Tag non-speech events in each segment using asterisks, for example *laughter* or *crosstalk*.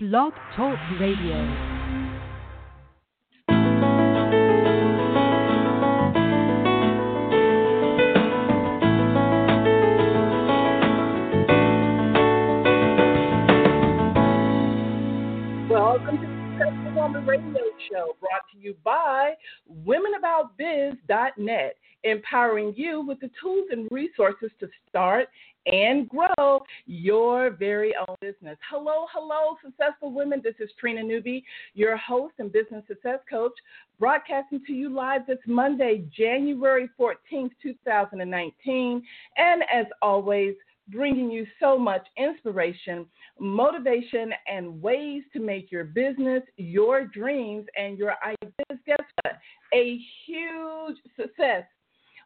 Blog Talk Radio. Radio Show, brought to you by WomenAboutBiz.net, empowering you with the tools and resources to start and grow your very own business. Hello, hello, successful women. This is Trina Newby, your host and business success coach, broadcasting to you live this Monday, January 14th, 2019. And as always, bringing you so much inspiration, motivation, and ways to make your business, your dreams, and your ideas, guess what? A huge success.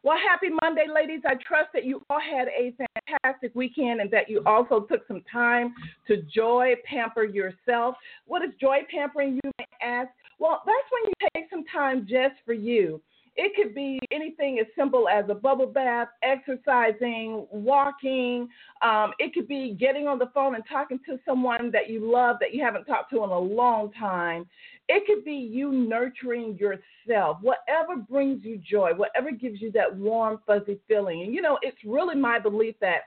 Well, happy Monday, ladies. I trust that you all had a fantastic weekend and that you also took some time to joy pamper yourself. What is joy pampering, you may ask? Well, that's when you take some time just for you. It could be anything as simple as a bubble bath, exercising, walking. Um, it could be getting on the phone and talking to someone that you love that you haven't talked to in a long time. It could be you nurturing yourself, whatever brings you joy, whatever gives you that warm, fuzzy feeling. And you know, it's really my belief that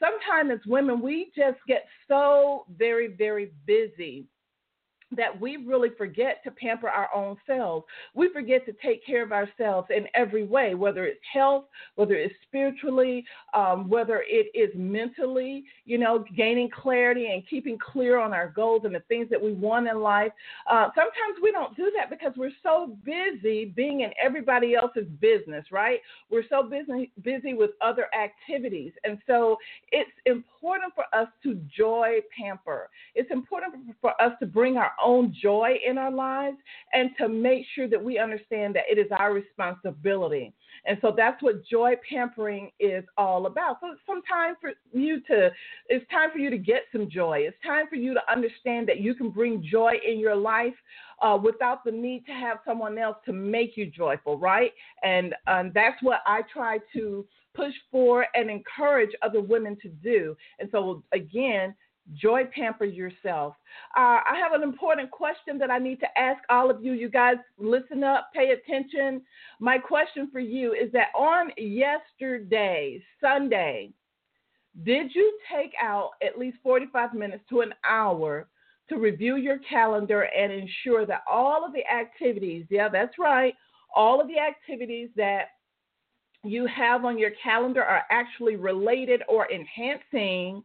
sometimes as women, we just get so very, very busy that we really forget to pamper our own selves. We forget to take care of ourselves in every way, whether it's health, whether it's spiritually, um, whether it is mentally, you know, gaining clarity and keeping clear on our goals and the things that we want in life. Uh, sometimes we don't do that because we're so busy being in everybody else's business, right? We're so busy busy with other activities, and so it's important for us to joy pamper. It's important for us to bring our own joy in our lives and to make sure that we understand that it is our responsibility. And so that's what joy pampering is all about. So it's some time for you to it's time for you to get some joy. It's time for you to understand that you can bring joy in your life uh, without the need to have someone else to make you joyful, right? And um, that's what I try to push for and encourage other women to do. And so again, Joy pamper yourself. Uh, I have an important question that I need to ask all of you. You guys, listen up, pay attention. My question for you is that on yesterday, Sunday, did you take out at least 45 minutes to an hour to review your calendar and ensure that all of the activities, yeah, that's right, all of the activities that you have on your calendar are actually related or enhancing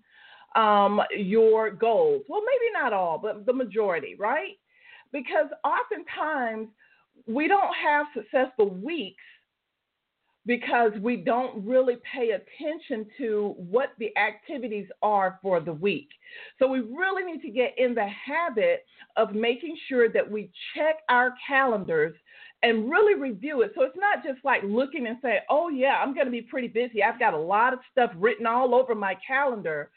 um, your goals. Well, maybe not all, but the majority, right? Because oftentimes we don't have successful weeks because we don't really pay attention to what the activities are for the week. So we really need to get in the habit of making sure that we check our calendars and really review it. So it's not just like looking and saying, oh, yeah, I'm going to be pretty busy. I've got a lot of stuff written all over my calendar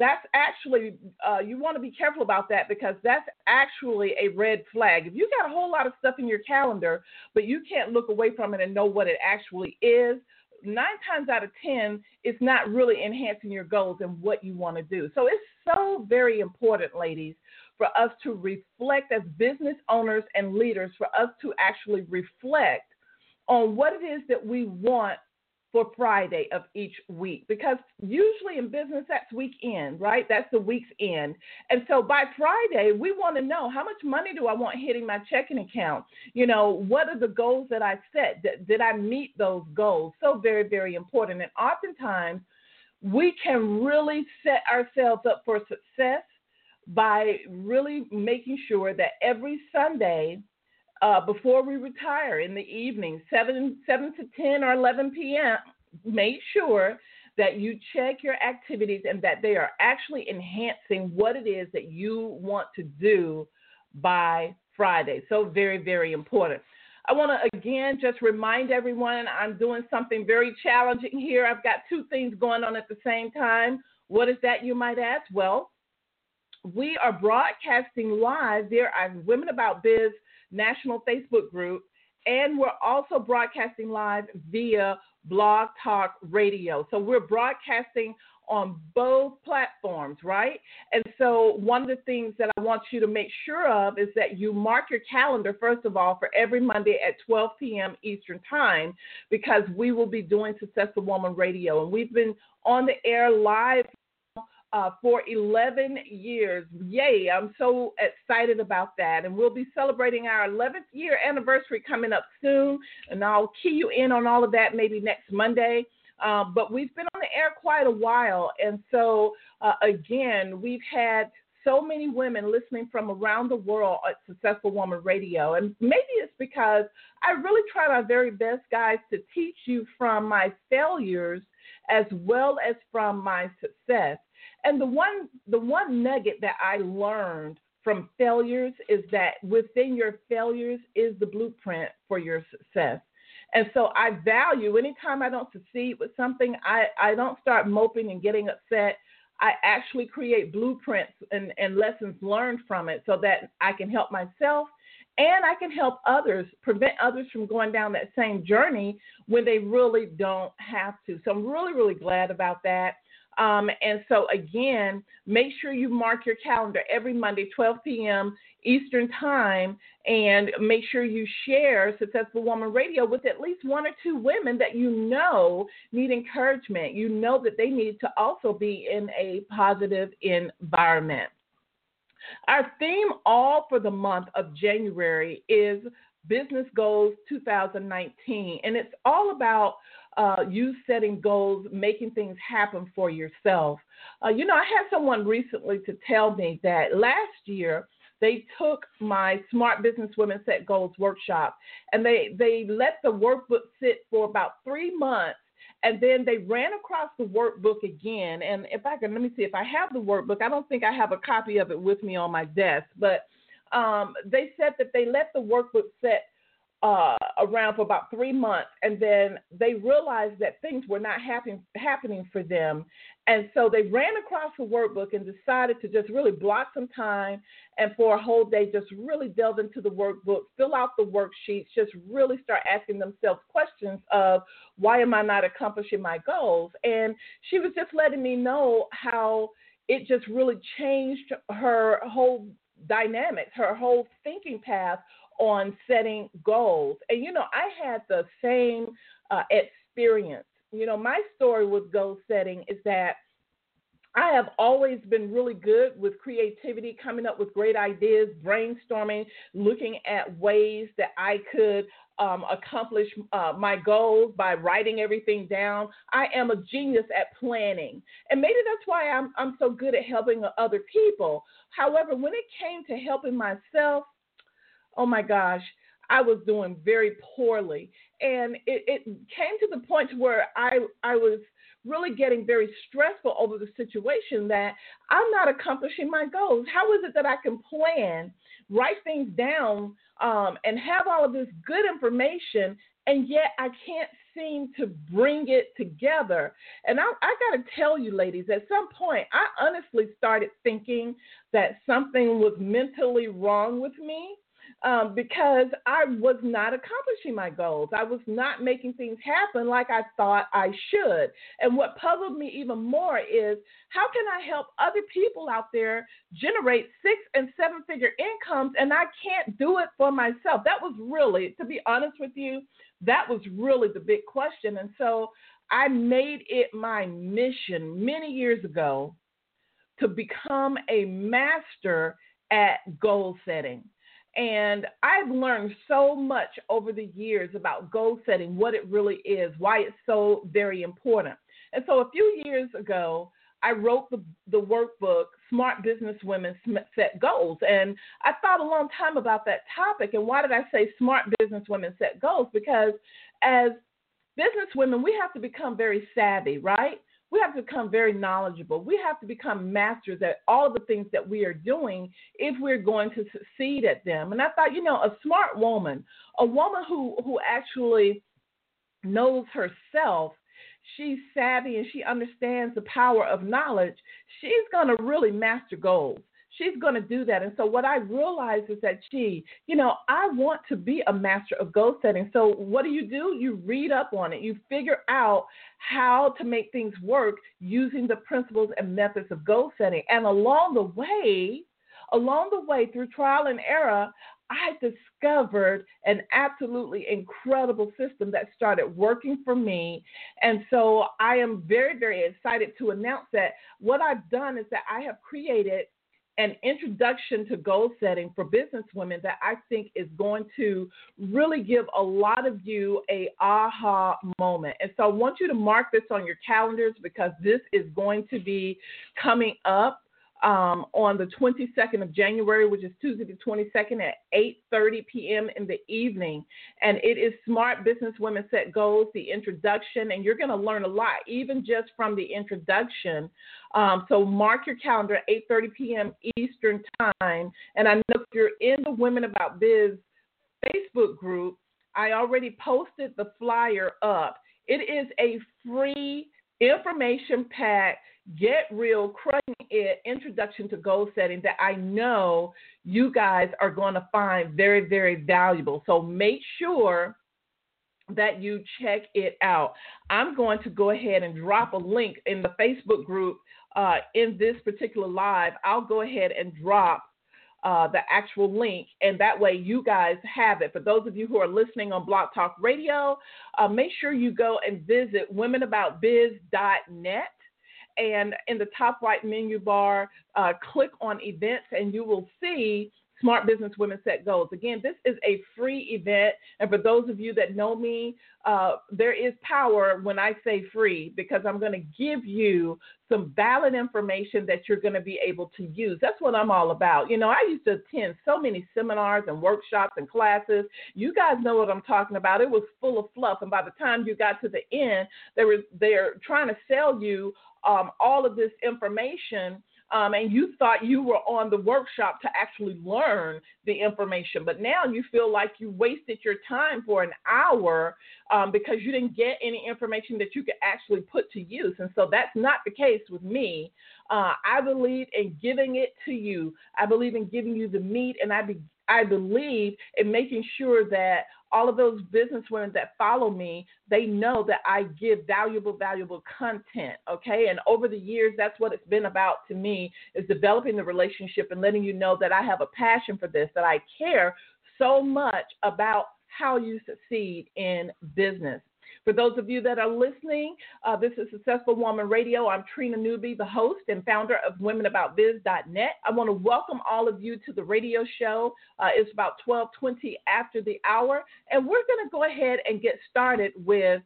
that's actually uh, you want to be careful about that because that's actually a red flag. If you got a whole lot of stuff in your calendar, but you can't look away from it and know what it actually is, nine times out of ten, it's not really enhancing your goals and what you want to do. So it's so very important, ladies, for us to reflect as business owners and leaders, for us to actually reflect on what it is that we want for Friday of each week because usually in business that's week end, right? That's the week's end. And so by Friday, we want to know how much money do I want hitting my checking account? You know, what are the goals that I set? Did, did I meet those goals? So very, very important. And oftentimes we can really set ourselves up for success by really making sure that every Sunday uh, before we retire in the evening, 7, 7 to 10 or 11 p.m., make sure that you check your activities and that they are actually enhancing what it is that you want to do by Friday. So, very, very important. I want to again just remind everyone I'm doing something very challenging here. I've got two things going on at the same time. What is that, you might ask? Well, we are broadcasting live there are Women About Biz national Facebook group, and we're also broadcasting live via Blog Talk Radio. So we're broadcasting on both platforms, right? And so, one of the things that I want you to make sure of is that you mark your calendar, first of all, for every Monday at 12 p.m. Eastern Time, because we will be doing Successful Woman Radio. And we've been on the air live uh, for 11 years. Yay, I'm so excited about that. And we'll be celebrating our 11th year anniversary coming up soon. And I'll key you in on all of that maybe next Monday. Um, but we've been on the air quite a while. And so, uh, again, we've had so many women listening from around the world at Successful Woman Radio. And maybe it's because I really try my very best, guys, to teach you from my failures as well as from my success. And the one the one nugget that I learned from failures is that within your failures is the blueprint for your success. And so I value anytime I don't succeed with something, I, I don't start moping and getting upset. I actually create blueprints and, and lessons learned from it so that I can help myself and I can help others, prevent others from going down that same journey when they really don't have to. So I'm really, really glad about that. Um, and so, again, make sure you mark your calendar every Monday, 12 p.m. Eastern Time, and make sure you share Successful Woman Radio with at least one or two women that you know need encouragement. You know that they need to also be in a positive environment. Our theme all for the month of January is Business Goals 2019, and it's all about uh, you setting goals, making things happen for yourself. Uh, you know, I had someone recently to tell me that last year they took my Smart Business Women Set Goals workshop and they, they let the workbook sit for about three months and then they ran across the workbook again. And if I can, let me see if I have the workbook. I don't think I have a copy of it with me on my desk, but um, they said that they let the workbook set uh, around for about three months, and then they realized that things were not happen, happening for them. And so they ran across the workbook and decided to just really block some time and for a whole day just really delve into the workbook, fill out the worksheets, just really start asking themselves questions of why am I not accomplishing my goals? And she was just letting me know how it just really changed her whole dynamics, her whole thinking path on setting goals. And, you know, I had the same uh, experience. You know, my story with goal setting is that I have always been really good with creativity, coming up with great ideas, brainstorming, looking at ways that I could um, accomplish uh, my goals by writing everything down. I am a genius at planning, and maybe that's why I'm I'm so good at helping other people. However, when it came to helping myself, oh my gosh, I was doing very poorly. And it, it came to the point where I, I was really getting very stressful over the situation that I'm not accomplishing my goals. How is it that I can plan, write things down, um, and have all of this good information, and yet I can't seem to bring it together? And I, I got to tell you, ladies, at some point, I honestly started thinking that something was mentally wrong with me um, because I was not accomplishing my goals. I was not making things happen like I thought I should. And what puzzled me even more is how can I help other people out there generate six and seven figure incomes and I can't do it for myself? That was really, to be honest with you, that was really the big question. And so I made it my mission many years ago to become a master at goal setting. And I've learned so much over the years about goal setting, what it really is, why it's so very important. And so a few years ago, I wrote the, the workbook, Smart Business Women Set Goals. And I thought a long time about that topic. And why did I say Smart Business Women Set Goals? Because as business women, we have to become very savvy, right? We have to become very knowledgeable. We have to become masters at all the things that we are doing if we're going to succeed at them. And I thought, you know, a smart woman, a woman who who actually knows herself, she's savvy and she understands the power of knowledge, she's going to really master goals. She's going to do that. And so what I realized is that, gee, you know, I want to be a master of goal setting. So what do you do? You read up on it. You figure out how to make things work using the principles and methods of goal setting. And along the way, along the way through trial and error, I discovered an absolutely incredible system that started working for me. And so I am very, very excited to announce that what I've done is that I have created an introduction to goal setting for business women that I think is going to really give a lot of you a aha moment. And so I want you to mark this on your calendars because this is going to be coming up um, on the 22nd of January, which is Tuesday the 22nd at 8:30 p.m. in the evening, and it is Smart Business Women Set Goals, the introduction, and you're going to learn a lot, even just from the introduction. Um, so mark your calendar, 8:30 p.m. Eastern Time, and I know if you're in the Women About Biz Facebook group, I already posted the flyer up. It is a free information pack Get Real, Crushing It, Introduction to Goal Setting that I know you guys are going to find very, very valuable. So make sure that you check it out. I'm going to go ahead and drop a link in the Facebook group uh, in this particular live. I'll go ahead and drop uh, the actual link, and that way you guys have it. For those of you who are listening on Blog Talk Radio, uh, make sure you go and visit womenaboutbiz.net and in the top right menu bar, uh, click on events, and you will see Smart Business Women Set Goals. Again, this is a free event. And for those of you that know me, uh, there is power when I say free because I'm going to give you some valid information that you're going to be able to use. That's what I'm all about. You know, I used to attend so many seminars and workshops and classes. You guys know what I'm talking about. It was full of fluff. And by the time you got to the end, they were they're trying to sell you um, all of this information um, and you thought you were on the workshop to actually learn the information, but now you feel like you wasted your time for an hour um, because you didn't get any information that you could actually put to use. And so that's not the case with me. Uh, I believe in giving it to you. I believe in giving you the meat, and I be, I believe in making sure that all of those business women that follow me, they know that I give valuable, valuable content. Okay. And over the years, that's what it's been about to me is developing the relationship and letting you know that I have a passion for this, that I care so much about how you succeed in business. For those of you that are listening, uh, this is Successful Woman Radio. I'm Trina Newby, the host and founder of WomenAboutBiz.net. I want to welcome all of you to the radio show. Uh, it's about 12:20 after the hour, and we're going to go ahead and get started with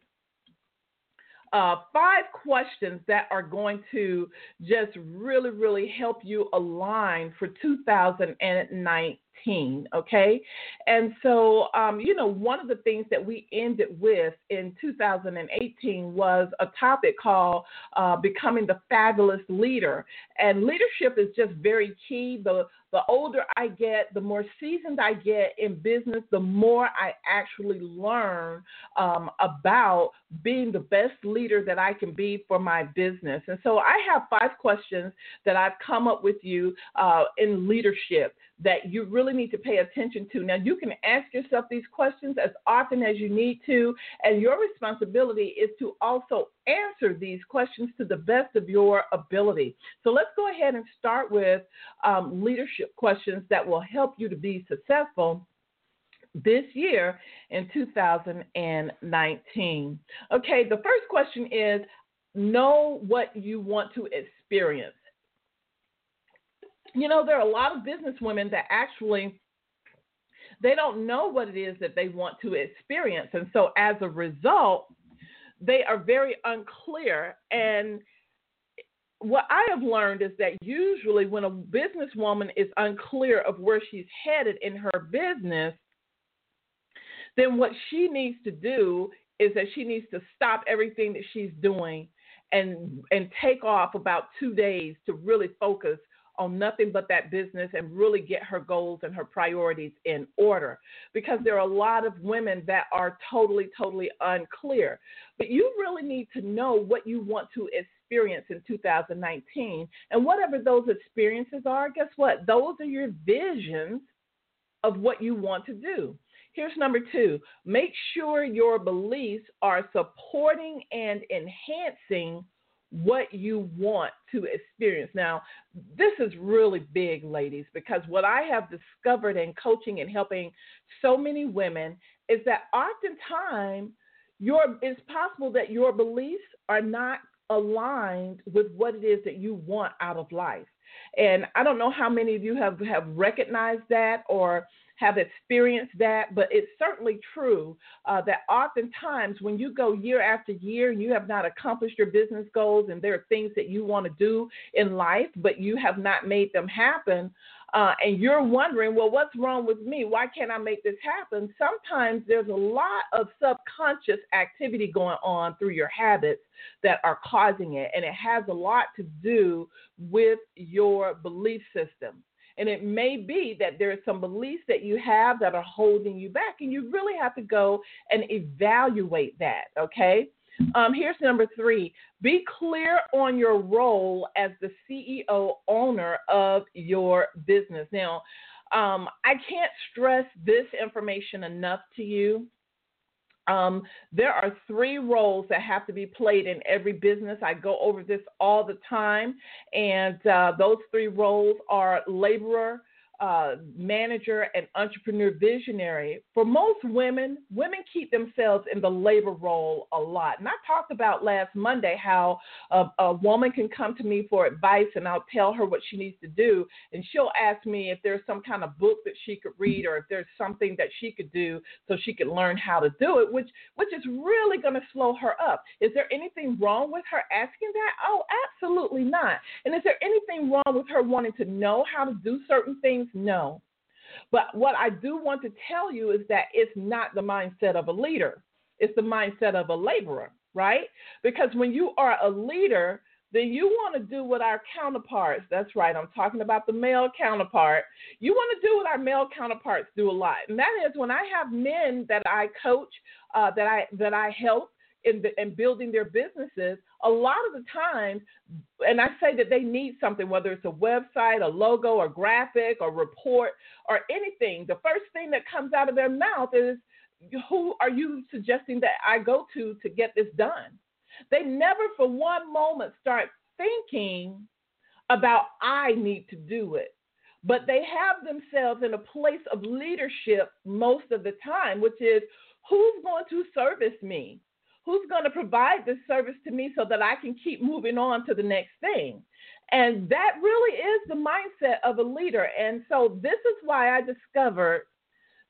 uh, five questions that are going to just really, really help you align for 2019 okay? And so, um, you know, one of the things that we ended with in 2018 was a topic called uh, Becoming the Fabulous Leader. And leadership is just very key. The, the older I get, the more seasoned I get in business, the more I actually learn um, about being the best leader that I can be for my business. And so I have five questions that I've come up with you uh, in leadership that you really need to pay attention to. Now, you can ask yourself these questions as often as you need to, and your responsibility is to also answer these questions to the best of your ability. So, let's go ahead and start with um, leadership questions that will help you to be successful this year in 2019. Okay, the first question is know what you want to experience you know, there are a lot of business women that actually they don't know what it is that they want to experience. And so as a result, they are very unclear. And what I have learned is that usually when a businesswoman is unclear of where she's headed in her business, then what she needs to do is that she needs to stop everything that she's doing and and take off about 2 days to really focus on nothing but that business and really get her goals and her priorities in order because there are a lot of women that are totally, totally unclear. But you really need to know what you want to experience in 2019. And whatever those experiences are, guess what? Those are your visions of what you want to do. Here's number two make sure your beliefs are supporting and enhancing what you want to experience. Now, this is really big, ladies, because what I have discovered in coaching and helping so many women is that oftentimes your it's possible that your beliefs are not aligned with what it is that you want out of life. And I don't know how many of you have, have recognized that or have experienced that, but it's certainly true uh, that oftentimes when you go year after year you have not accomplished your business goals and there are things that you want to do in life, but you have not made them happen, uh, and you're wondering, well, what's wrong with me? Why can't I make this happen? Sometimes there's a lot of subconscious activity going on through your habits that are causing it, and it has a lot to do with your belief system. And it may be that there are some beliefs that you have that are holding you back, and you really have to go and evaluate that, okay? Um, here's number three be clear on your role as the CEO owner of your business. Now, um, I can't stress this information enough to you. Um, there are three roles that have to be played in every business. I go over this all the time, and uh, those three roles are laborer, uh, manager and entrepreneur visionary, for most women, women keep themselves in the labor role a lot. And I talked about last Monday how a, a, woman can come to me for advice and I'll tell her what she needs to do. And she'll ask me if there's some kind of book that she could read or if there's something that she could do so she could learn how to do it, which, which is really going to slow her up. Is there anything wrong with her asking that? Oh, absolutely not. And is there anything wrong with her wanting to know how to do certain things? No. But what I do want to tell you is that it's not the mindset of a leader, it's the mindset of a laborer, right? Because when you are a leader, then you want to do what our counterparts, that's right, I'm talking about the male counterpart. You want to do what our male counterparts do a lot. And that is when I have men that I coach, uh, that I that I help in, the, in building their businesses, a lot of the time, and I say that they need something, whether it's a website, a logo, a graphic, a report, or anything, the first thing that comes out of their mouth is, Who are you suggesting that I go to to get this done? They never for one moment start thinking about, I need to do it but they have themselves in a place of leadership most of the time, which is who's going to service me? Who's going to provide this service to me so that I can keep moving on to the next thing? And that really is the mindset of a leader. And so this is why I discovered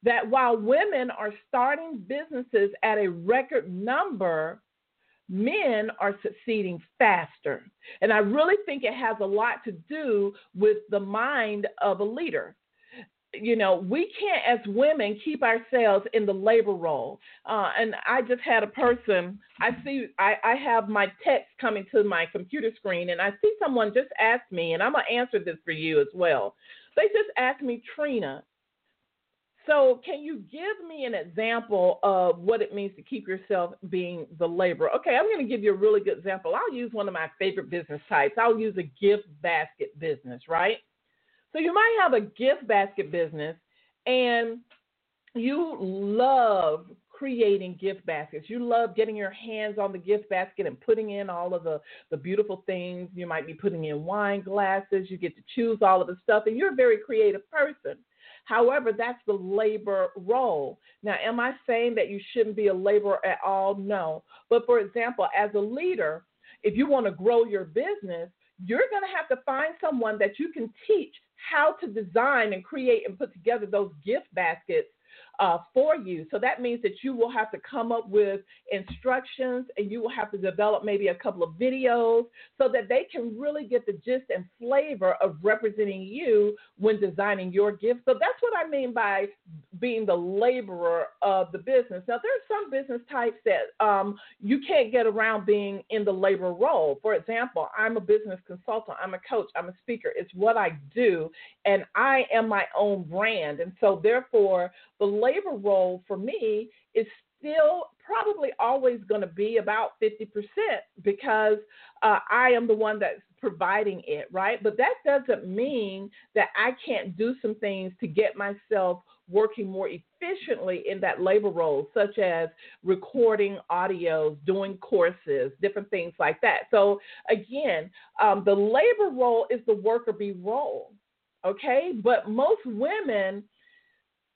that while women are starting businesses at a record number, men are succeeding faster. And I really think it has a lot to do with the mind of a leader you know, we can't, as women, keep ourselves in the labor role. Uh, and I just had a person, I see, I, I have my text coming to my computer screen, and I see someone just asked me, and I'm going to answer this for you as well. They just asked me, Trina, so can you give me an example of what it means to keep yourself being the laborer? Okay, I'm going to give you a really good example. I'll use one of my favorite business types. I'll use a gift basket business, right? So you might have a gift basket business and you love creating gift baskets. You love getting your hands on the gift basket and putting in all of the, the beautiful things. You might be putting in wine glasses. You get to choose all of the stuff, and you're a very creative person. However, that's the labor role. Now, am I saying that you shouldn't be a laborer at all? No. But for example, as a leader, if you want to grow your business, you're going to have to find someone that you can teach how to design and create and put together those gift baskets uh, for you. So that means that you will have to come up with instructions and you will have to develop maybe a couple of videos so that they can really get the gist and flavor of representing you when designing your gift. So that's what I mean by being the laborer of the business. Now, there's some business types that um, you can't get around being in the labor role. For example, I'm a business consultant, I'm a coach, I'm a speaker. It's what I do, and I am my own brand. And so, therefore, the labor role for me is still probably always going to be about 50% because uh, I am the one that's providing it, right? But that doesn't mean that I can't do some things to get myself working more efficiently in that labor role, such as recording audios, doing courses, different things like that. So, again, um, the labor role is the worker bee role, okay? But most women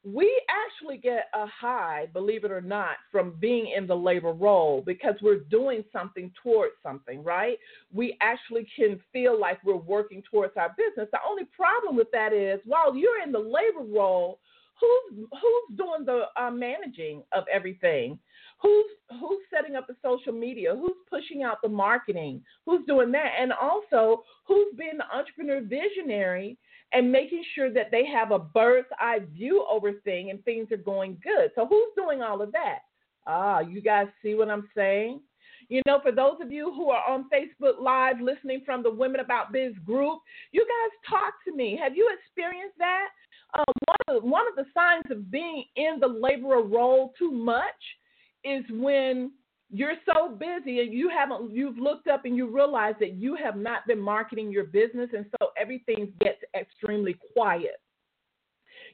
we actually get a high, believe it or not, from being in the labor role because we're doing something towards something, right? We actually can feel like we're working towards our business. The only problem with that is while you're in the labor role, who's who's doing the uh, managing of everything? Who's who's setting up the social media? Who's pushing out the marketing? Who's doing that? And also, who's being the entrepreneur visionary and making sure that they have a bird's eye view over things and things are going good. So who's doing all of that? Ah, you guys see what I'm saying? You know, for those of you who are on Facebook Live listening from the Women About Biz group, you guys talk to me. Have you experienced that? Um, one, of the, one of the signs of being in the laborer role too much is when you're so busy and you haven't you've looked up and you realize that you have not been marketing your business and so everything gets extremely quiet.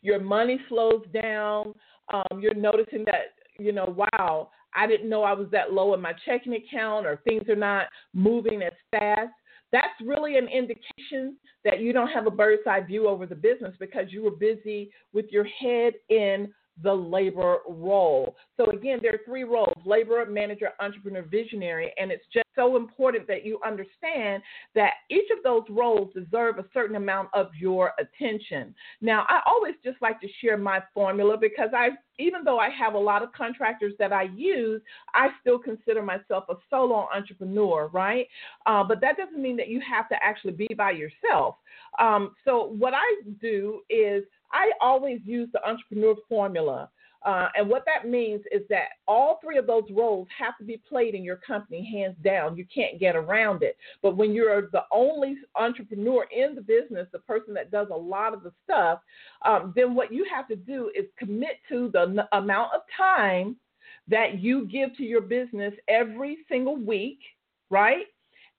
Your money slows down. Um, you're noticing that you know wow i didn't know i was that low in my checking account or things are not moving as fast. That's really an indication that you don't have a bird's eye view over the business because you were busy with your head in the labor role. So, again, there are three roles labor, manager, entrepreneur, visionary. And it's just so important that you understand that each of those roles deserve a certain amount of your attention. Now, I always just like to share my formula because I, even though I have a lot of contractors that I use, I still consider myself a solo entrepreneur, right? Uh, but that doesn't mean that you have to actually be by yourself. Um, so, what I do is I always use the entrepreneur formula. Uh, and what that means is that all three of those roles have to be played in your company, hands down. You can't get around it. But when you're the only entrepreneur in the business, the person that does a lot of the stuff, um, then what you have to do is commit to the n- amount of time that you give to your business every single week, right?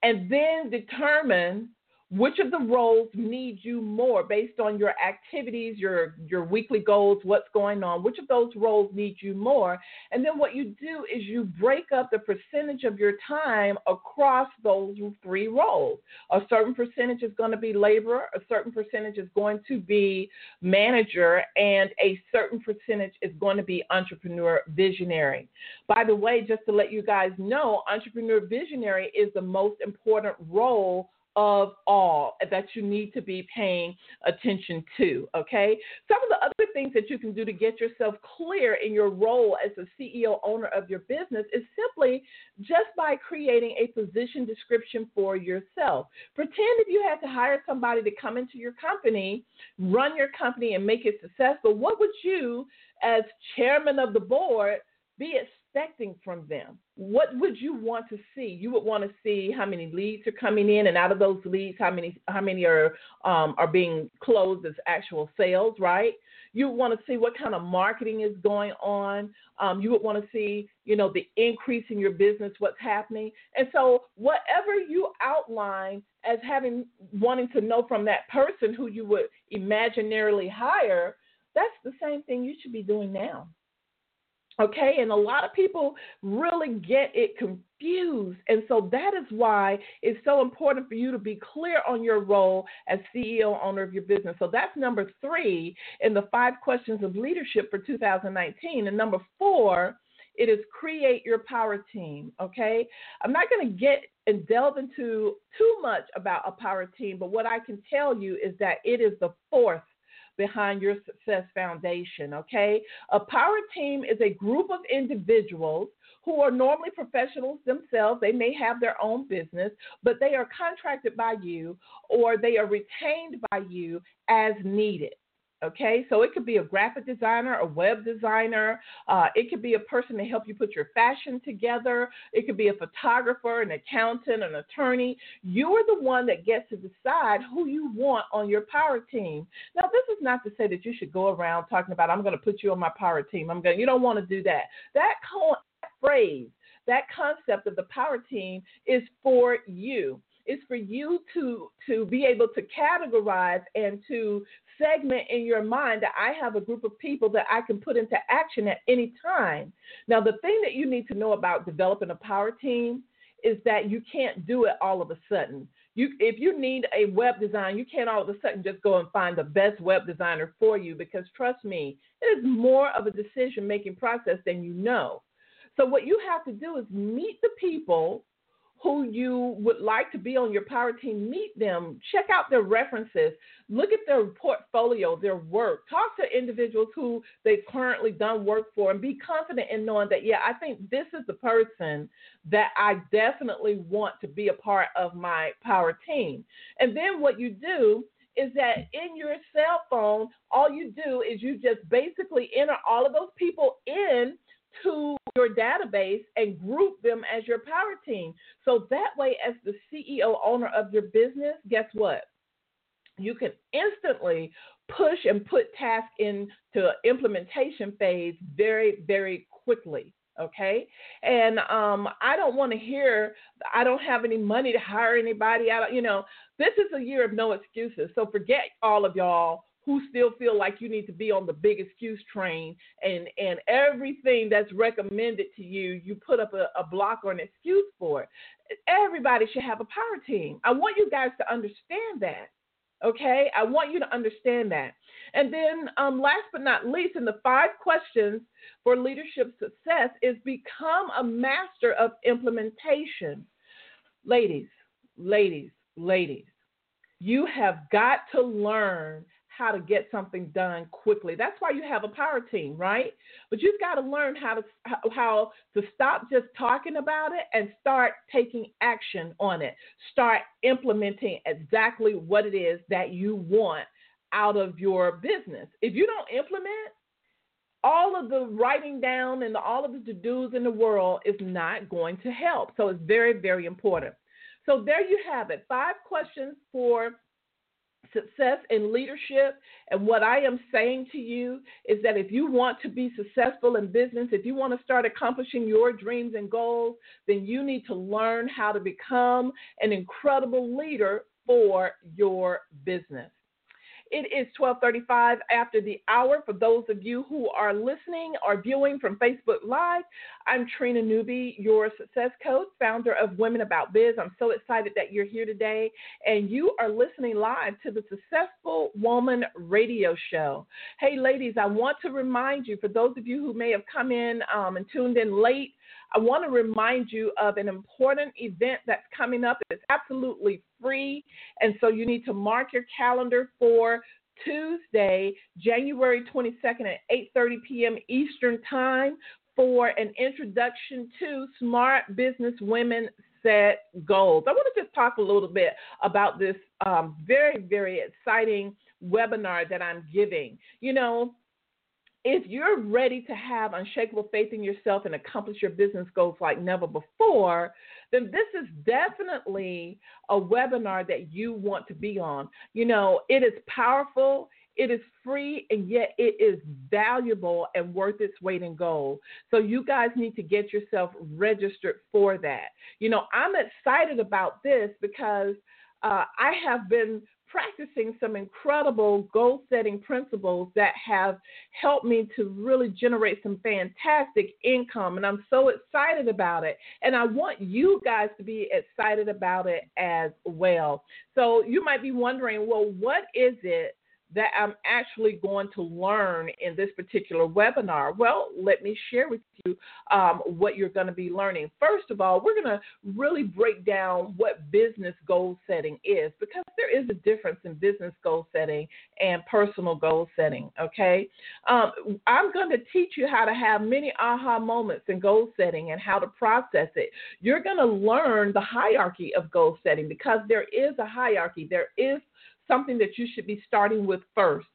And then determine which of the roles need you more based on your activities, your your weekly goals, what's going on? Which of those roles need you more? And then what you do is you break up the percentage of your time across those three roles. A certain percentage is going to be laborer, a certain percentage is going to be manager, and a certain percentage is going to be entrepreneur visionary. By the way, just to let you guys know, entrepreneur visionary is the most important role of all that you need to be paying attention to. Okay. Some of the other things that you can do to get yourself clear in your role as a CEO owner of your business is simply just by creating a position description for yourself. Pretend if you had to hire somebody to come into your company, run your company, and make it successful, what would you, as chairman of the board, be expecting from them? What would you want to see? You would want to see how many leads are coming in, and out of those leads, how many how many are um, are being closed as actual sales, right? You want to see what kind of marketing is going on. Um, you would want to see, you know, the increase in your business, what's happening, and so whatever you outline as having wanting to know from that person who you would imaginarily hire, that's the same thing you should be doing now. Okay, and a lot of people really get it confused. And so that is why it's so important for you to be clear on your role as CEO, owner of your business. So that's number three in the five questions of leadership for 2019. And number four, it is create your power team. Okay, I'm not going to get and delve into too much about a power team, but what I can tell you is that it is the fourth behind your success foundation, okay? A power team is a group of individuals who are normally professionals themselves. They may have their own business, but they are contracted by you or they are retained by you as needed. Okay, so it could be a graphic designer, a web designer. Uh, it could be a person to help you put your fashion together. It could be a photographer, an accountant, an attorney. You are the one that gets to decide who you want on your power team. Now, this is not to say that you should go around talking about, I'm going to put you on my power team. I'm going. You don't want to do that. That phrase, that concept of the power team is for you. It's for you to to be able to categorize and to segment in your mind that I have a group of people that I can put into action at any time. Now, the thing that you need to know about developing a power team is that you can't do it all of a sudden. You, if you need a web design, you can't all of a sudden just go and find the best web designer for you because trust me, it is more of a decision making process than you know. So, what you have to do is meet the people who you would like to be on your power team, meet them, check out their references, look at their portfolio, their work, talk to individuals who they've currently done work for, and be confident in knowing that, yeah, I think this is the person that I definitely want to be a part of my power team. And then what you do is that in your cell phone, all you do is you just basically enter all of those people in to your database and group them as your power team. So that way, as the CEO owner of your business, guess what? You can instantly push and put tasks into implementation phase very, very quickly. Okay, and um, I don't want to hear I don't have any money to hire anybody. I don't, you know, this is a year of no excuses. So forget all of y'all who still feel like you need to be on the big excuse train. And and everything that's recommended to you you put up a, a block or an excuse for it. Everybody should have a power team. I want you guys to understand that okay? I want you to understand that. And then um, last but not least in the five questions for leadership success is become a master of implementation. Ladies ladies ladies you have got to learn how to get something done quickly. That's why you have a power team, right? But you've got to learn how to how to stop just talking about it and start taking action on it. Start implementing exactly what it is that you want out of your business. If you don't implement, all of the writing down and all of the to-dos in the world is not going to help. So it's very very important. So there you have it. Five questions for success in leadership. And what I am saying to you is that if you want to be successful in business, if you want to start accomplishing your dreams and goals, then you need to learn how to become an incredible leader for your business. It is 12:35 after the hour. For those of you who are listening or viewing from Facebook Live, I'm Trina Newby, your success coach, founder of Women About Biz. I'm so excited that you're here today, and you are listening live to the Successful Woman Radio Show. Hey, ladies, I want to remind you, for those of you who may have come in um, and tuned in late, I want to remind you of an important event that's coming up. It's absolutely free, and so you need to mark your calendar for Tuesday, January 22nd at 8:30 p.m. Eastern Time for an introduction to Smart Business Women Set Goals. I want to just talk a little bit about this um, very, very exciting webinar that I'm giving. You know, if you're ready to have unshakable faith in yourself and accomplish your business goals like never before, then this is definitely a webinar that you want to be on. You know, it is powerful, it is free, and yet it is valuable and worth its weight in gold. So you guys need to get yourself registered for that. You know, I'm excited about this because uh, I have been practicing some incredible goal setting principles that have helped me to really generate some fantastic income. And I'm so excited about it. And I want you guys to be excited about it as well. So you might be wondering, well, what is it that I'm actually going to learn in this particular webinar? Well, let me share with you um, what you're going to be learning. First of all, we're going to really break down what business goal setting is because there is a difference in business goal setting and personal goal setting. Okay, um, I'm going to teach you how to have many aha moments in goal setting and how to process it. You're going to learn the hierarchy of goal setting because there is a hierarchy. There is something that you should be starting with first.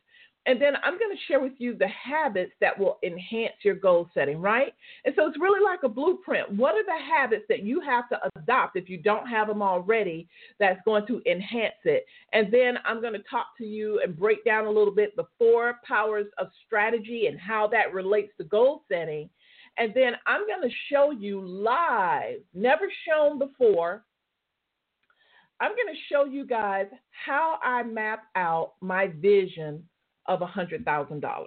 And then I'm going to share with you the habits that will enhance your goal setting, right? And so it's really like a blueprint. What are the habits that you have to adopt if you don't have them already that's going to enhance it? And then I'm going to talk to you and break down a little bit the four powers of strategy and how that relates to goal setting. And then I'm going to show you live, never shown before. I'm going to show you guys how I map out my vision of $100,000.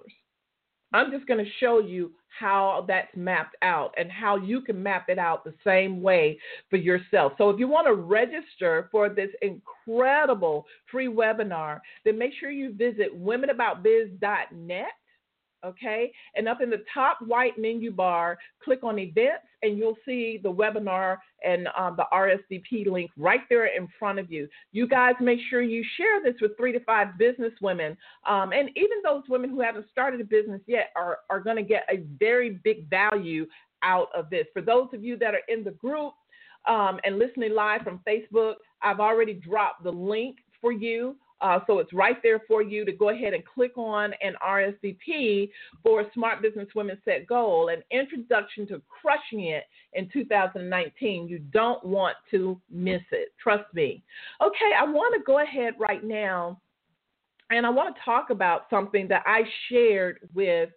I'm just going to show you how that's mapped out and how you can map it out the same way for yourself. So if you want to register for this incredible free webinar, then make sure you visit womenaboutbiz.net okay? And up in the top right menu bar, click on events, and you'll see the webinar and um, the RSVP link right there in front of you. You guys make sure you share this with three to five business women. Um, and even those women who haven't started a business yet are, are going to get a very big value out of this. For those of you that are in the group, um, and listening live from Facebook, I've already dropped the link for you uh, so it's right there for you to go ahead and click on an RSVP for Smart Business Women Set Goal, an introduction to crushing it in 2019. You don't want to miss it. Trust me. Okay, I want to go ahead right now and I want to talk about something that I shared with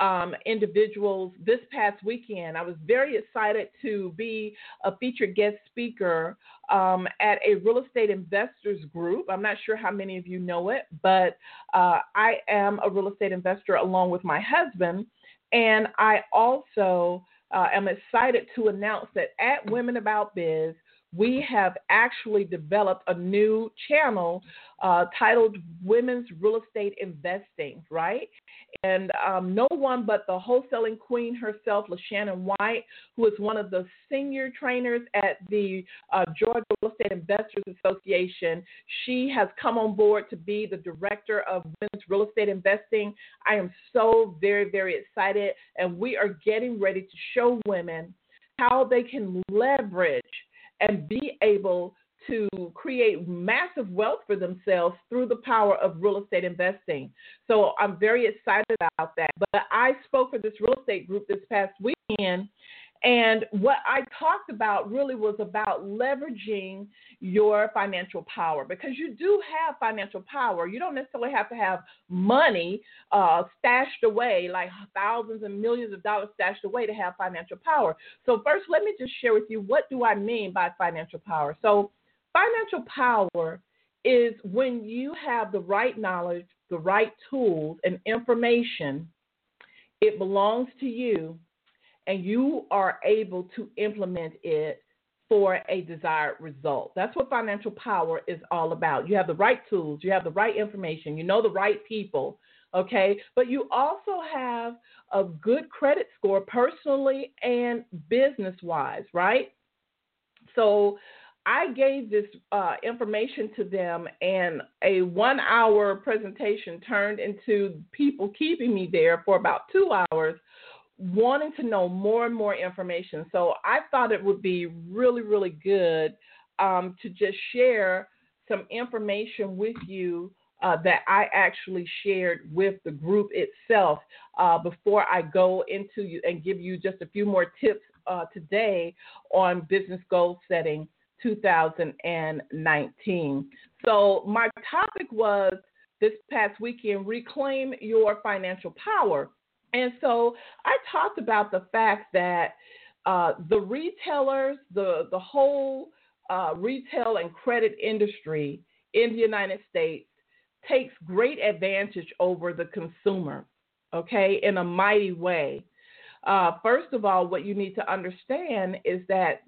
um, individuals this past weekend. I was very excited to be a featured guest speaker um, at a real estate investors group. I'm not sure how many of you know it, but uh, I am a real estate investor along with my husband. And I also uh, am excited to announce that at Women About Biz, we have actually developed a new channel uh, titled Women's Real Estate Investing, right? And um, no one but the wholesaling queen herself, LaShannon White, who is one of the senior trainers at the uh, Georgia Real Estate Investors Association, she has come on board to be the director of women's real estate investing. I am so very, very excited, and we are getting ready to show women how they can leverage and be able to create massive wealth for themselves through the power of real estate investing. So I'm very excited about that. But I spoke for this real estate group this past weekend. And what I talked about really was about leveraging your financial power because you do have financial power. You don't necessarily have to have money uh, stashed away, like thousands and millions of dollars stashed away to have financial power. So, first, let me just share with you what do I mean by financial power. So, Financial power is when you have the right knowledge, the right tools, and information, it belongs to you, and you are able to implement it for a desired result. That's what financial power is all about. You have the right tools, you have the right information, you know the right people, okay? But you also have a good credit score personally and business wise, right? So I gave this uh, information to them, and a one hour presentation turned into people keeping me there for about two hours, wanting to know more and more information. So I thought it would be really, really good um, to just share some information with you. Uh, that I actually shared with the group itself uh, before I go into you and give you just a few more tips uh, today on business goal setting 2019. So, my topic was this past weekend reclaim your financial power. And so, I talked about the fact that uh, the retailers, the, the whole uh, retail and credit industry in the United States takes great advantage over the consumer, okay, in a mighty way. Uh, first of all, what you need to understand is that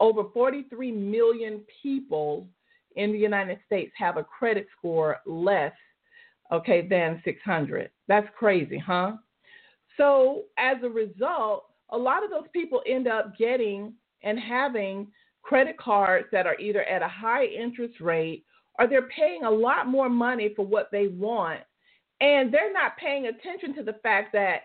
over 43 million people in the United States have a credit score less, okay, than 600. That's crazy, huh? So as a result, a lot of those people end up getting and having credit cards that are either at a high interest rate or they're paying a lot more money for what they want. And they're not paying attention to the fact that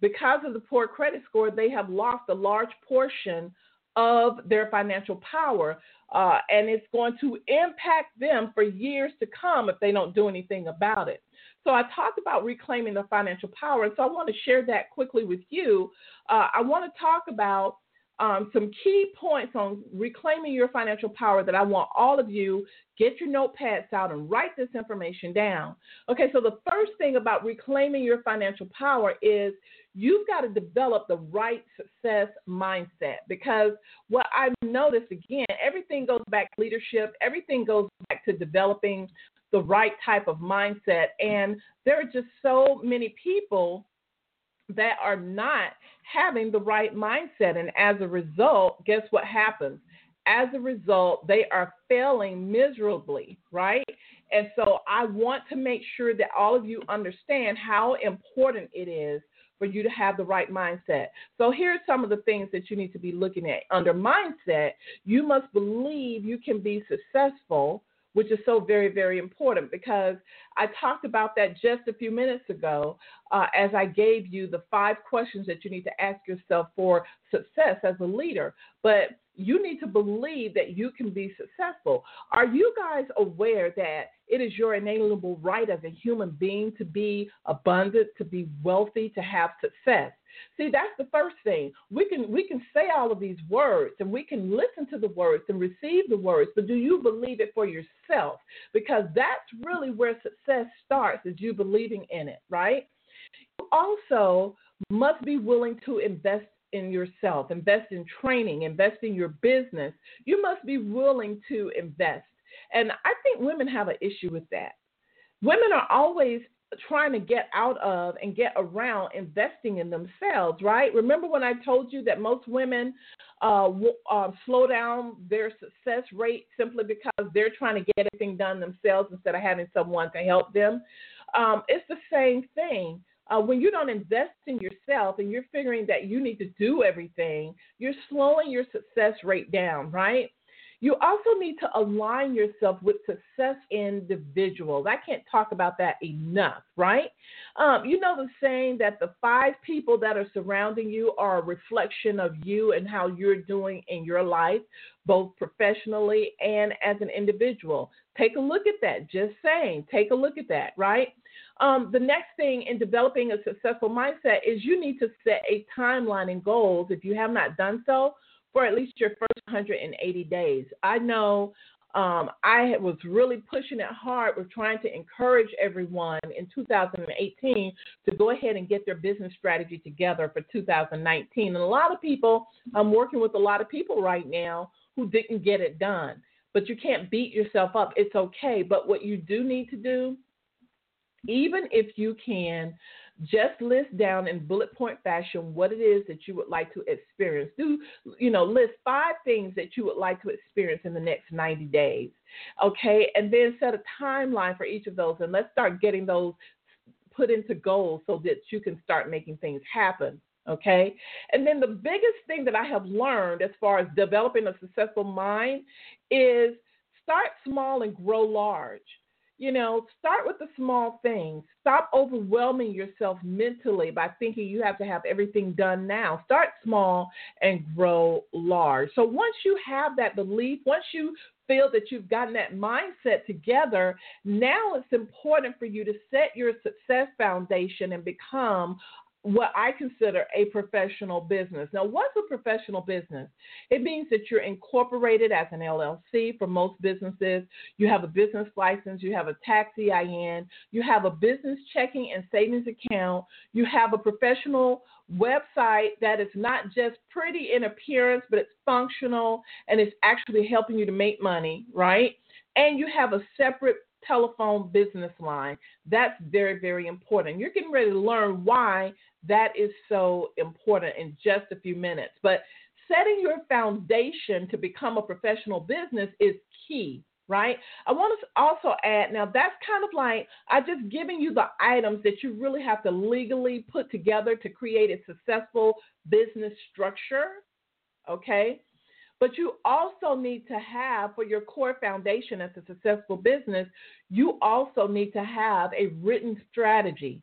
because of the poor credit score, they have lost a large portion of their financial power. Uh, and it's going to impact them for years to come if they don't do anything about it. So I talked about reclaiming the financial power, and so I want to share that quickly with you. Uh, I want to talk about um, some key points on reclaiming your financial power that I want all of you get your notepads out and write this information down. Okay, so the first thing about reclaiming your financial power is you've got to develop the right success mindset because what I've noticed again, everything goes back to leadership, everything goes back to developing the right type of mindset. And there are just so many people that are not having the right mindset. And as a result, guess what happens? As a result, they are failing miserably, right? And so I want to make sure that all of you understand how important it is for you to have the right mindset. So here are some of the things that you need to be looking at. Under mindset, you must believe you can be successful which is so very, very important because I talked about that just a few minutes ago uh, as I gave you the five questions that you need to ask yourself for success as a leader. But you need to believe that you can be successful. Are you guys aware that it is your inalienable right as a human being to be abundant, to be wealthy, to have success? See, that's the first thing. We can we can say all of these words and we can listen to the words and receive the words, but do you believe it for yourself? Because that's really where success starts is you believing in it, right? You also must be willing to invest in yourself, invest in training, invest in your business. You must be willing to invest. And I think women have an issue with that. Women are always trying to get out of and get around investing in themselves, right? Remember when I told you that most women uh, uh, slow down their success rate simply because they're trying to get everything done themselves instead of having someone to help them? Um, it's the same thing. Uh, when you don't invest in yourself and you're figuring that you need to do everything, you're slowing your success rate down, right? You also need to align yourself with success individuals. I can't talk about that enough, right? Um, you know the saying that the five people that are surrounding you are a reflection of you and how you're doing in your life, both professionally and as an individual. Take a look at that. Just saying, take a look at that, right? Um, the next thing in developing a successful mindset is you need to set a timeline and goals. If you have not done so, for at least your first 180 days. I know um, I was really pushing it hard with trying to encourage everyone in 2018 to go ahead and get their business strategy together for 2019. And a lot of people, I'm working with a lot of people right now who didn't get it done. But you can't beat yourself up. It's okay. But what you do need to do, even if you can just list down in bullet point fashion what it is that you would like to experience. Do, you know, list five things that you would like to experience in the next 90 days. Okay. And then set a timeline for each of those. And let's start getting those put into goals so that you can start making things happen. Okay. And then the biggest thing that I have learned as far as developing a successful mind is start small and grow large. You know, start with the small things. Stop overwhelming yourself mentally by thinking you have to have everything done now. Start small and grow large. So once you have that belief, once you feel that you've gotten that mindset together, now it's important for you to set your success foundation and become what I consider a professional business. Now, what's a professional business? It means that you're incorporated as an LLC for most businesses. You have a business license, you have a tax EIN, you have a business checking and savings account, you have a professional website that is not just pretty in appearance, but it's functional and it's actually helping you to make money, right? And you have a separate telephone business line. That's very, very important. You're getting ready to learn why that is so important in just a few minutes. But setting your foundation to become a professional business is key right? I want to also add now that's kind of like I just giving you the items that you really have to legally put together to create a successful business structure, okay? But you also need to have for your core foundation as a successful business, you also need to have a written strategy.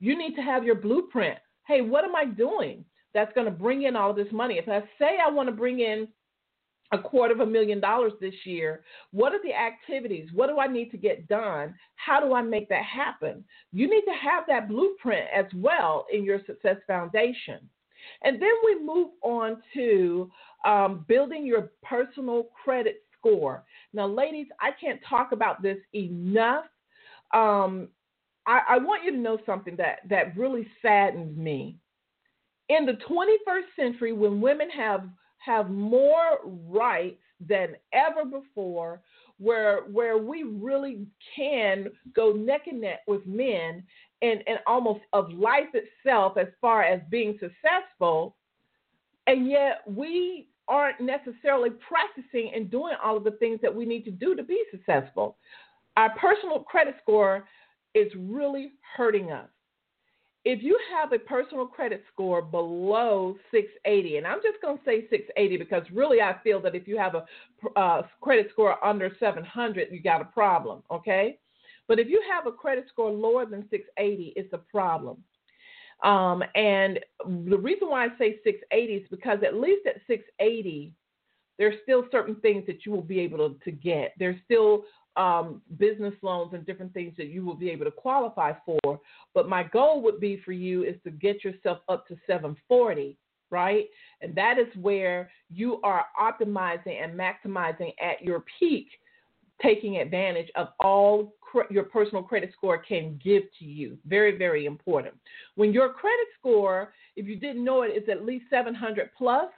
You need to have your blueprint. Hey, what am I doing that's going to bring in all this money? If I say I want to bring in a quarter of a million dollars this year. What are the activities? What do I need to get done? How do I make that happen? You need to have that blueprint as well in your success foundation. And then we move on to um, building your personal credit score. Now, ladies, I can't talk about this enough. Um, I, I want you to know something that, that really saddens me. In the 21st century, when women have have more rights than ever before, where where we really can go neck and neck with men and, and almost of life itself as far as being successful, and yet we aren't necessarily practicing and doing all of the things that we need to do to be successful. Our personal credit score is really hurting us. If you have a personal credit score below 680, and I'm just going to say 680 because really I feel that if you have a uh, credit score under 700, you got a problem, okay? But if you have a credit score lower than 680, it's a problem. Um, and the reason why I say 680 is because at least at 680, there's still certain things that you will be able to, to get. There's still um, business loans and different things that you will be able to qualify for. But my goal would be for you is to get yourself up to 740, right? And that is where you are optimizing and maximizing at your peak, taking advantage of all cre- your personal credit score can give to you. Very, very important. When your credit score, if you didn't know it, is at least 700 plus,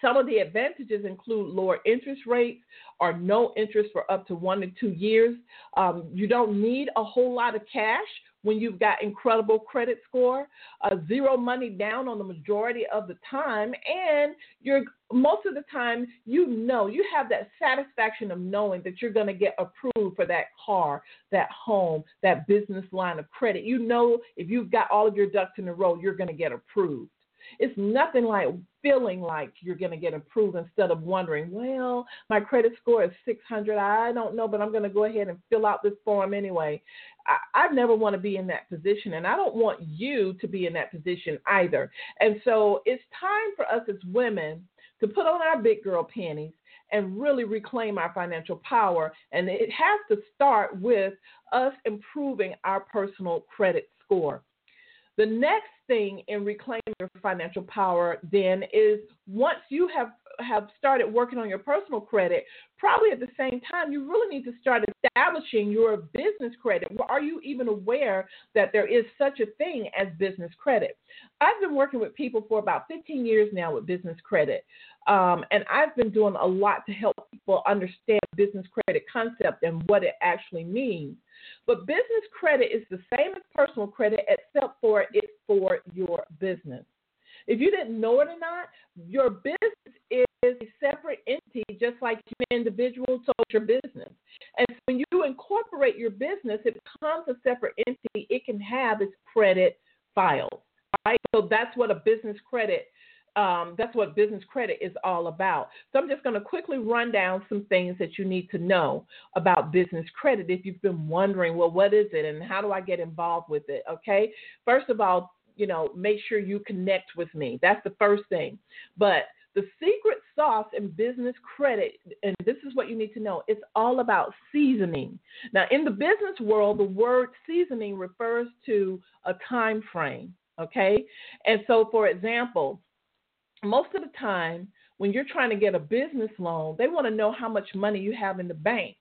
some of the advantages include lower interest rates or no interest for up to one to two years. Um, you don't need a whole lot of cash when you've got incredible credit score, uh, zero money down on the majority of the time, and you're most of the time you know you have that satisfaction of knowing that you're going to get approved for that car, that home, that business line of credit. You know if you've got all of your ducks in a row, you're going to get approved. It's nothing like feeling like you're going to get approved instead of wondering, well, my credit score is 600. I don't know, but I'm going to go ahead and fill out this form anyway. I, I never want to be in that position, and I don't want you to be in that position either. And so it's time for us as women to put on our big girl panties and really reclaim our financial power. And it has to start with us improving our personal credit score. The next thing in reclaiming your financial power then is once you have have started working on your personal credit, probably at the same time, you really need to start establishing your business credit. Are you even aware that there is such a thing as business credit? I've been working with people for about 15 years now with business credit, um, and I've been doing a lot to help people understand business credit concept and what it actually means. But business credit is the same as personal credit, except for it's for your business. If you didn't know it or not, your business is a separate entity, just like your individual told your business. And so when you incorporate your business, it becomes a separate entity. It can have its credit files, right? So that's what a business credit um, that's what business credit is all about. So I'm just going to quickly run down some things that you need to know about business credit if you've been wondering, well, what is it and how do I get involved with it? Okay. First of all, you know, make sure you connect with me. That's the first thing. But the secret sauce in business credit, and this is what you need to know, it's all about seasoning. Now, in the business world, the word seasoning refers to a time frame. Okay. And so, for example, most of the time when you're trying to get a business loan, they want to know how much money you have in the bank.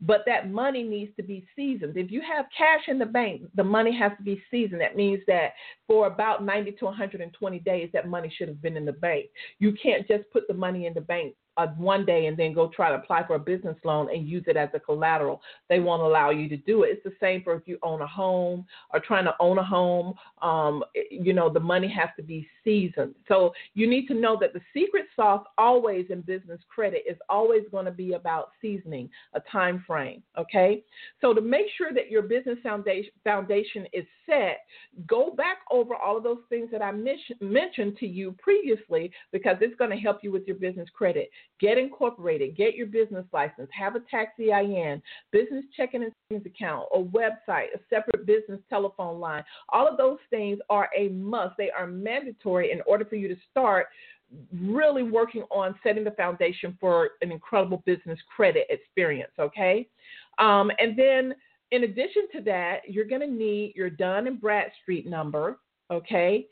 But that money needs to be seasoned. If you have cash in the bank, the money has to be seasoned. That means that for about 90 to 120 days, that money should have been in the bank. You can't just put the money in the bank one day and then go try to apply for a business loan and use it as a collateral. They won't allow you to do it. It's the same for if you own a home or trying to own a home. Um, you know, the money has to be seasoned. So you need to know that the secret sauce always in business credit is always going to be about seasoning, a time frame. Okay. So to make sure that your business foundation foundation is set, go back over all of those things that I mentioned to you previously because it's going to help you with your business credit. Get incorporated, get your business license, have a tax EIN, business checking and savings account, a website, a separate business telephone line. All of those things are a must. They are mandatory in order for you to start really working on setting the foundation for an incredible business credit experience, okay? Um, and then in addition to that, you're going to need your Dun and Bradstreet number, Okay?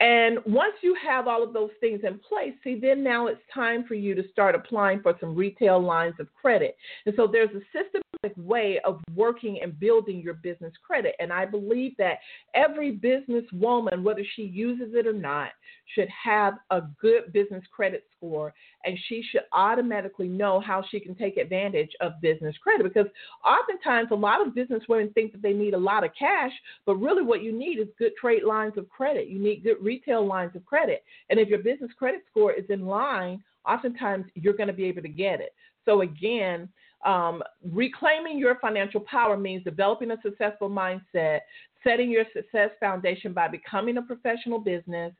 And once you have all of those things in place, see, then now it's time for you to start applying for some retail lines of credit. And so there's a systematic way of working and building your business credit. And I believe that every businesswoman, whether she uses it or not, should have a good business credit score and she should automatically know how she can take advantage of business credit because oftentimes a lot of business women think that they need a lot of cash but really what you need is good trade lines of credit you need good retail lines of credit and if your business credit score is in line oftentimes you're going to be able to get it so again um, reclaiming your financial power means developing a successful mindset setting your success foundation by becoming a professional business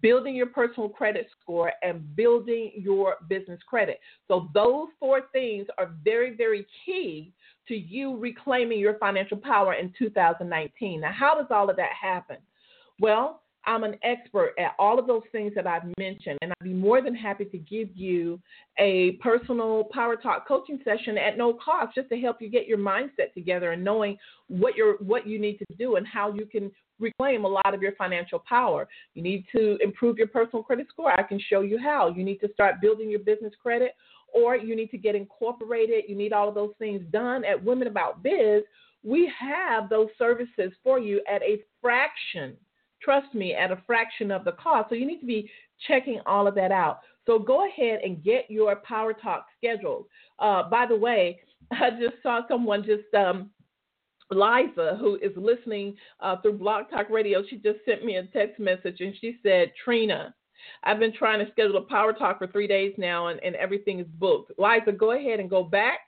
building your personal credit score, and building your business credit. So, those four things are very, very key to you reclaiming your financial power in 2019. Now, how does all of that happen? Well, I'm an expert at all of those things that I've mentioned, and I'd be more than happy to give you a personal Power Talk coaching session at no cost, just to help you get your mindset together and knowing what you're what you need to do and how you can reclaim a lot of your financial power. You need to improve your personal credit score. I can show you how. You need to start building your business credit, or you need to get incorporated. You need all of those things done at Women About Biz. We have those services for you at a fraction trust me, at a fraction of the cost. So you need to be checking all of that out. So go ahead and get your Power Talk scheduled. Uh, by the way, *laughs* I just saw someone just um, Liza, who is listening uh, through Blog Talk Radio, she just sent me a text message and she said, Trina, I've been trying to schedule a power talk for three days now and, and everything is booked. Liza, go ahead and go back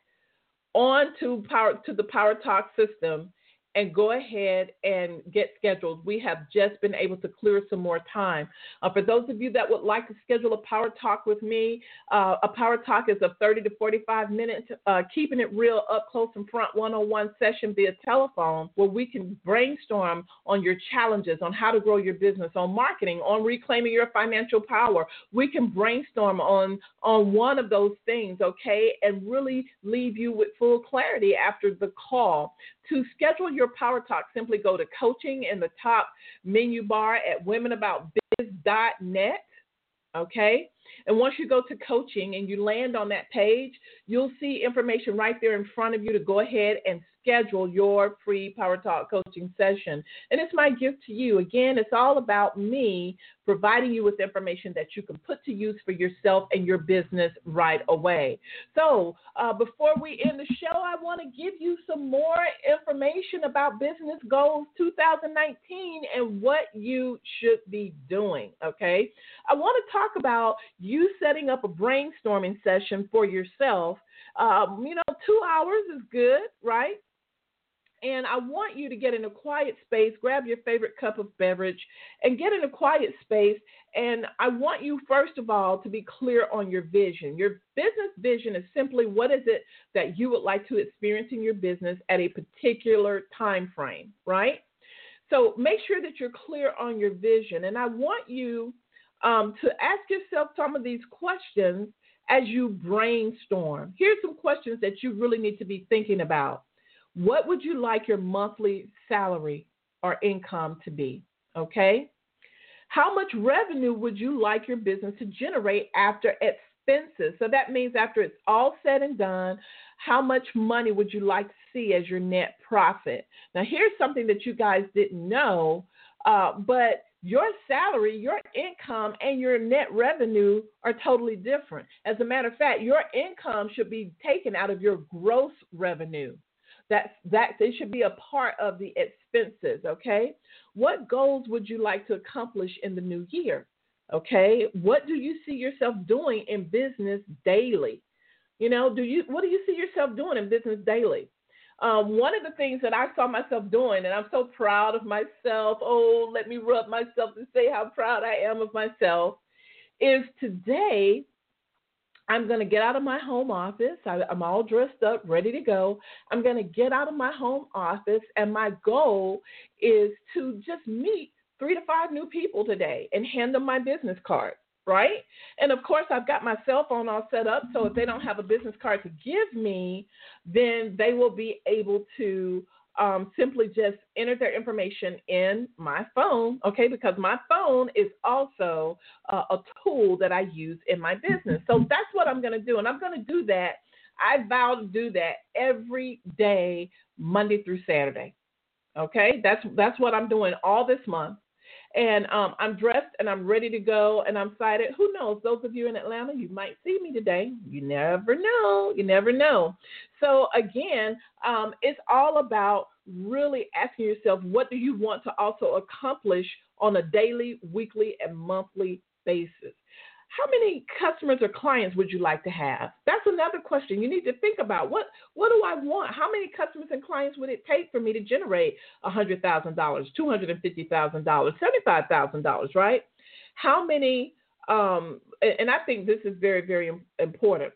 on to power to the power talk system and go ahead and get scheduled. We have just been able to clear some more time. Uh, for those of you that would like to schedule a power talk with me, uh, a power talk is a 30 to 45 minutes, uh, keeping it real up close and front one on one session via telephone where we can brainstorm on your challenges, on how to grow your business, on marketing, on reclaiming your financial power. We can brainstorm on, on one of those things, okay, and really leave you with full clarity after the call. To schedule your Power Talk, simply go to coaching in the top menu bar at womenaboutbiz.net. Okay. And once you go to coaching and you land on that page, you'll see information right there in front of you to go ahead and schedule your free Power Talk coaching session. And it's my gift to you. Again, it's all about me providing you with information that you can put to use for yourself and your business right away. So, uh, before we end the show, I want to give you some more information about Business Goals 2019 and what you should be doing. Okay. I want to talk about you setting up a brainstorming session for yourself. Um, you know, two hours is good, right? And I want you to get in a quiet space, grab your favorite cup of beverage, and get in a quiet space. And I want you, first of all, to be clear on your vision. Your business vision is simply what is it that you would like to experience in your business at a particular time frame, right? So make sure that you're clear on your vision. And I want you um, to ask yourself some of these questions as you brainstorm. Here's some questions that you really need to be thinking about. What would you like your monthly salary or income to be? Okay. How much revenue would you like your business to generate after expenses? So that means after it's all said and done, how much money would you like to see as your net profit? Now, here's something that you guys didn't know, uh, but your salary, your income, and your net revenue are totally different. As a matter of fact, your income should be taken out of your gross revenue. That's that it should be a part of the expenses, okay? What goals would you like to accomplish in the new year? Okay? What do you see yourself doing in business daily? You know, do you what do you see yourself doing in business daily? Um, one of the things that I saw myself doing, and I'm so proud of myself. Oh, let me rub myself and say how proud I am of myself. Is today I'm going to get out of my home office. I, am all dressed up, ready to go. I'm going to get out of my home office, and my goal is to just meet three to five new people today and hand them my business card, right? And of course, I've got my cell phone all set up, so if they don't have a business card to give me, then they will be able to um, simply just enter their information in my phone, okay? Because my phone is also uh, a tool that I use in my business. So that's what I'm going to do. And I'm going to do that. I vow to do that every day, Monday through Saturday. Okay, that's that's what I'm doing all this month and um, I'm dressed and I'm ready to go and I'm excited. Who knows? Those of you in Atlanta, you might see me today. You never know. You never know. So again, um, it's all about really asking yourself, what do you want to also accomplish on a daily, weekly, and monthly basis? How many customers or clients would you like to have? That's another question you need to think about. What what do I want? How many customers and clients would it take for me to generate $100,000, $250,000, $75,000, right? How many um, and I think this is very very important.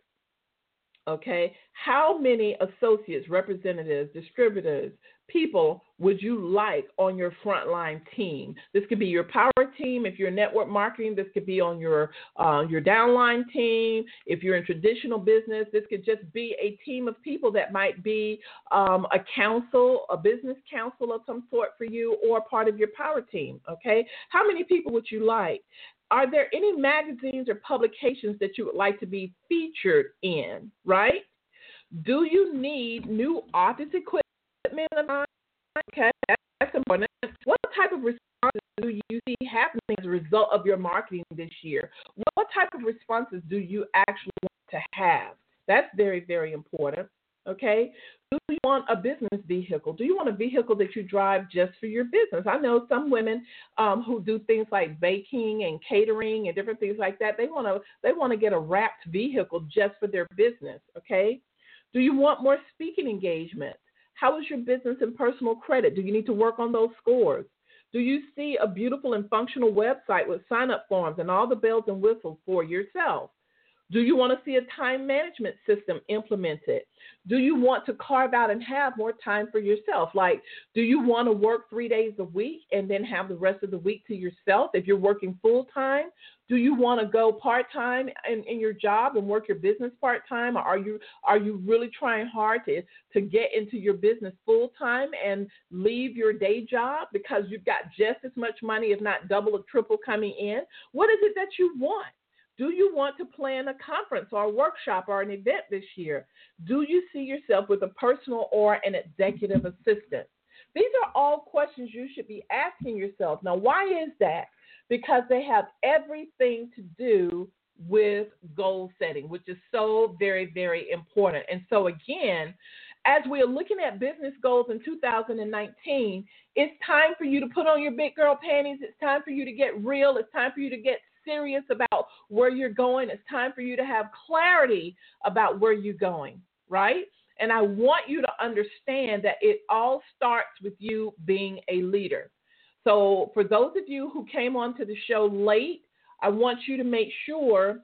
Okay? How many associates, representatives, distributors, people would you like on your frontline team? This could be your power team. If you're network marketing, this could be on your uh, your downline team. If you're in traditional business, this could just be a team of people that might be um, a council, a business council of some sort for you, or part of your power team. Okay, how many people would you like? Are there any magazines or publications that you would like to be featured in? Right? Do you need new office equipment? Okay, that's important. What type of responses do you see happening as a result of your marketing this year? What type of responses do you actually want to have? That's very, very important. Okay. Do you want a business vehicle? Do you want a vehicle that you drive just for your business? I know some women um, who do things like baking and catering and different things like that. They want to they want to get a wrapped vehicle just for their business. Okay. Do you want more speaking engagements? How is your business and personal credit? Do you need to work on those scores? Do you see a beautiful and functional website with sign up forms and all the bells and whistles for yourself? Do you want to see a time management system implemented? Do you want to carve out and have more time for yourself? Like, do you want to work three days a week and then have the rest of the week to yourself if you're working full time? Do you want to go part time in, in your job and work your business part time, are you are you really trying hard to to get into your business full time and leave your day job because you've got just as much money, if not double or triple, coming in? What is it that you want? Do you want to plan a conference or a workshop or an event this year? Do you see yourself with a personal or an executive assistant? These are all questions you should be asking yourself. Now, why is that? Because they have everything to do with goal setting, which is so very, very important. And so, again, as we are looking at business goals in 2019, it's time for you to put on your big girl panties. It's time for you to get real. It's time for you to get serious about where you're going. It's time for you to have clarity about where you're going, right? And I want you to understand that it all starts with you being a leader. So, for those of you who came onto the show late, I want you to make sure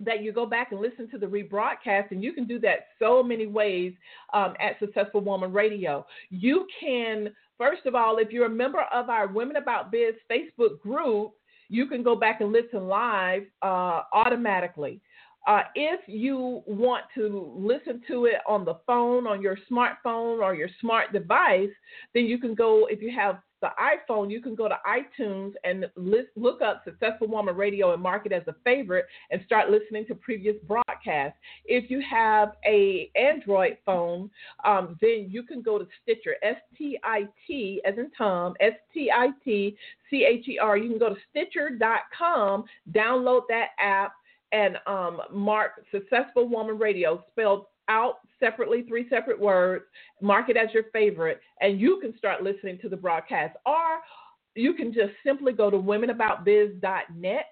that you go back and listen to the rebroadcast, and you can do that so many ways um, at Successful Woman Radio. You can, first of all, if you're a member of our Women About Biz Facebook group, you can go back and listen live uh, automatically. Uh, if you want to listen to it on the phone, on your smartphone or your smart device, then you can go, if you have the iPhone, you can go to iTunes and list, look up Successful Woman Radio and mark it as a favorite and start listening to previous broadcasts. If you have a Android phone, um, then you can go to Stitcher, S-T-I-T as in Tom, S-T-I-T-C-H-E-R. You can go to Stitcher.com, download that app, and um, mark Successful Woman Radio, spelled out separately, three separate words, mark it as your favorite, and you can start listening to the broadcast. Or you can just simply go to womenaboutbiz.net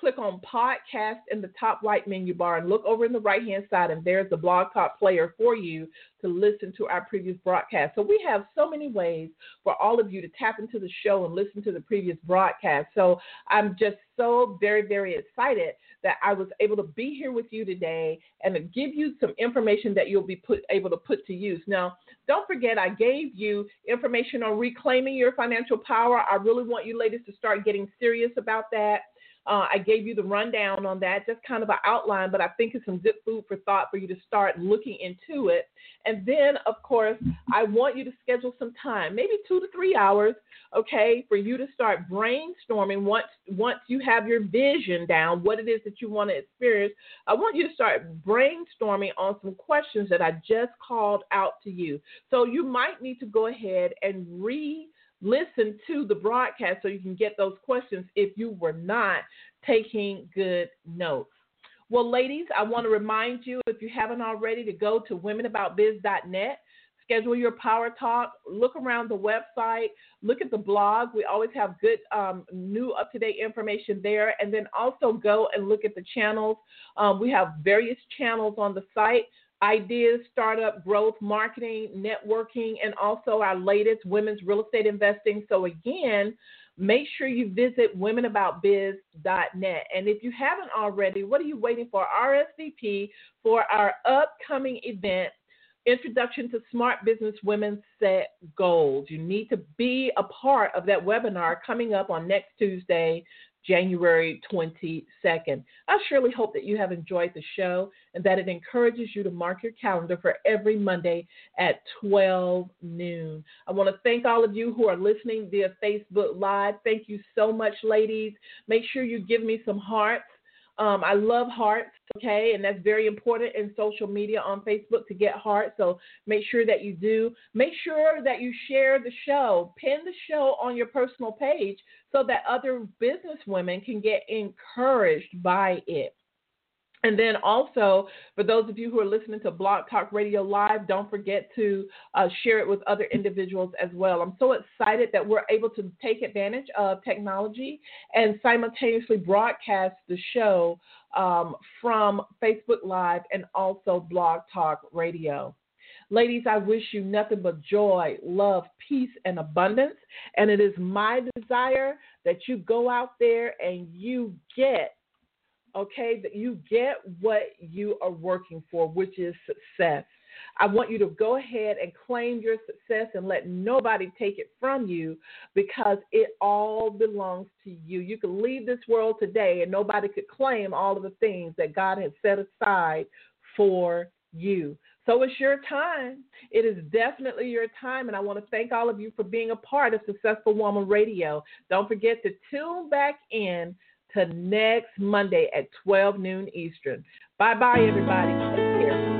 click on podcast in the top right menu bar and look over in the right hand side, and there's the blog talk player for you to listen to our previous broadcast. So we have so many ways for all of you to tap into the show and listen to the previous broadcast. So I'm just so very, very excited that I was able to be here with you today and to give you some information that you'll be put, able to put to use. Now, don't forget, I gave you information on reclaiming your financial power. I really want you ladies to start getting serious about that. Uh, I gave you the rundown on that, just kind of an outline, but I think it's some good food for thought for you to start looking into it. And then, of course, I want you to schedule some time, maybe two to three hours, okay, for you to start brainstorming once once you have your vision down, what it is that you want to experience. I want you to start brainstorming on some questions that I just called out to you. So you might need to go ahead and re listen to the broadcast so you can get those questions if you were not taking good notes. Well, ladies, I want to remind you if you haven't already to go to womenaboutbiz.net, schedule your power talk, look around the website, look at the blog. We always have good, um, new, up to date information there. And then also go and look at the channels. Um, we have various channels on the site ideas, startup growth, marketing, networking, and also our latest women's real estate investing. So, again, make sure you visit womenaboutbiz.net. And if you haven't already, what are you waiting for? RSVP for our upcoming event. Introduction to Smart Business Women Set Goals. You need to be a part of that webinar coming up on next Tuesday, January 22nd. I surely hope that you have enjoyed the show and that it encourages you to mark your calendar for every Monday at 12 noon. I want to thank all of you who are listening via Facebook Live. Thank you so much, ladies. Make sure you give me some hearts. Um, I love hearts, okay, and that's very important in social media on Facebook to get hearts. So make sure that you do. Make sure that you share the show, pin the show on your personal page so that other business women can get encouraged by it. And then also, for those of you who are listening to Blog Talk Radio Live, don't forget to uh, share it with other individuals as well. I'm so excited that we're able to take advantage of technology and simultaneously broadcast the show um, from Facebook Live and also Blog Talk Radio. Ladies, I wish you nothing but joy, love, peace, and abundance. And it is my desire that you go out there and you get okay, that you get what you are working for, which is success. I want you to go ahead and claim your success and let nobody take it from you because it all belongs to you. You can leave this world today and nobody could claim all of the things that God has set aside for you. So it's your time. It is definitely your time. And I want to thank all of you for being a part of Successful Woman Radio. Don't forget to tune back in to next Monday at 12 noon Eastern. Bye bye, everybody. Take care.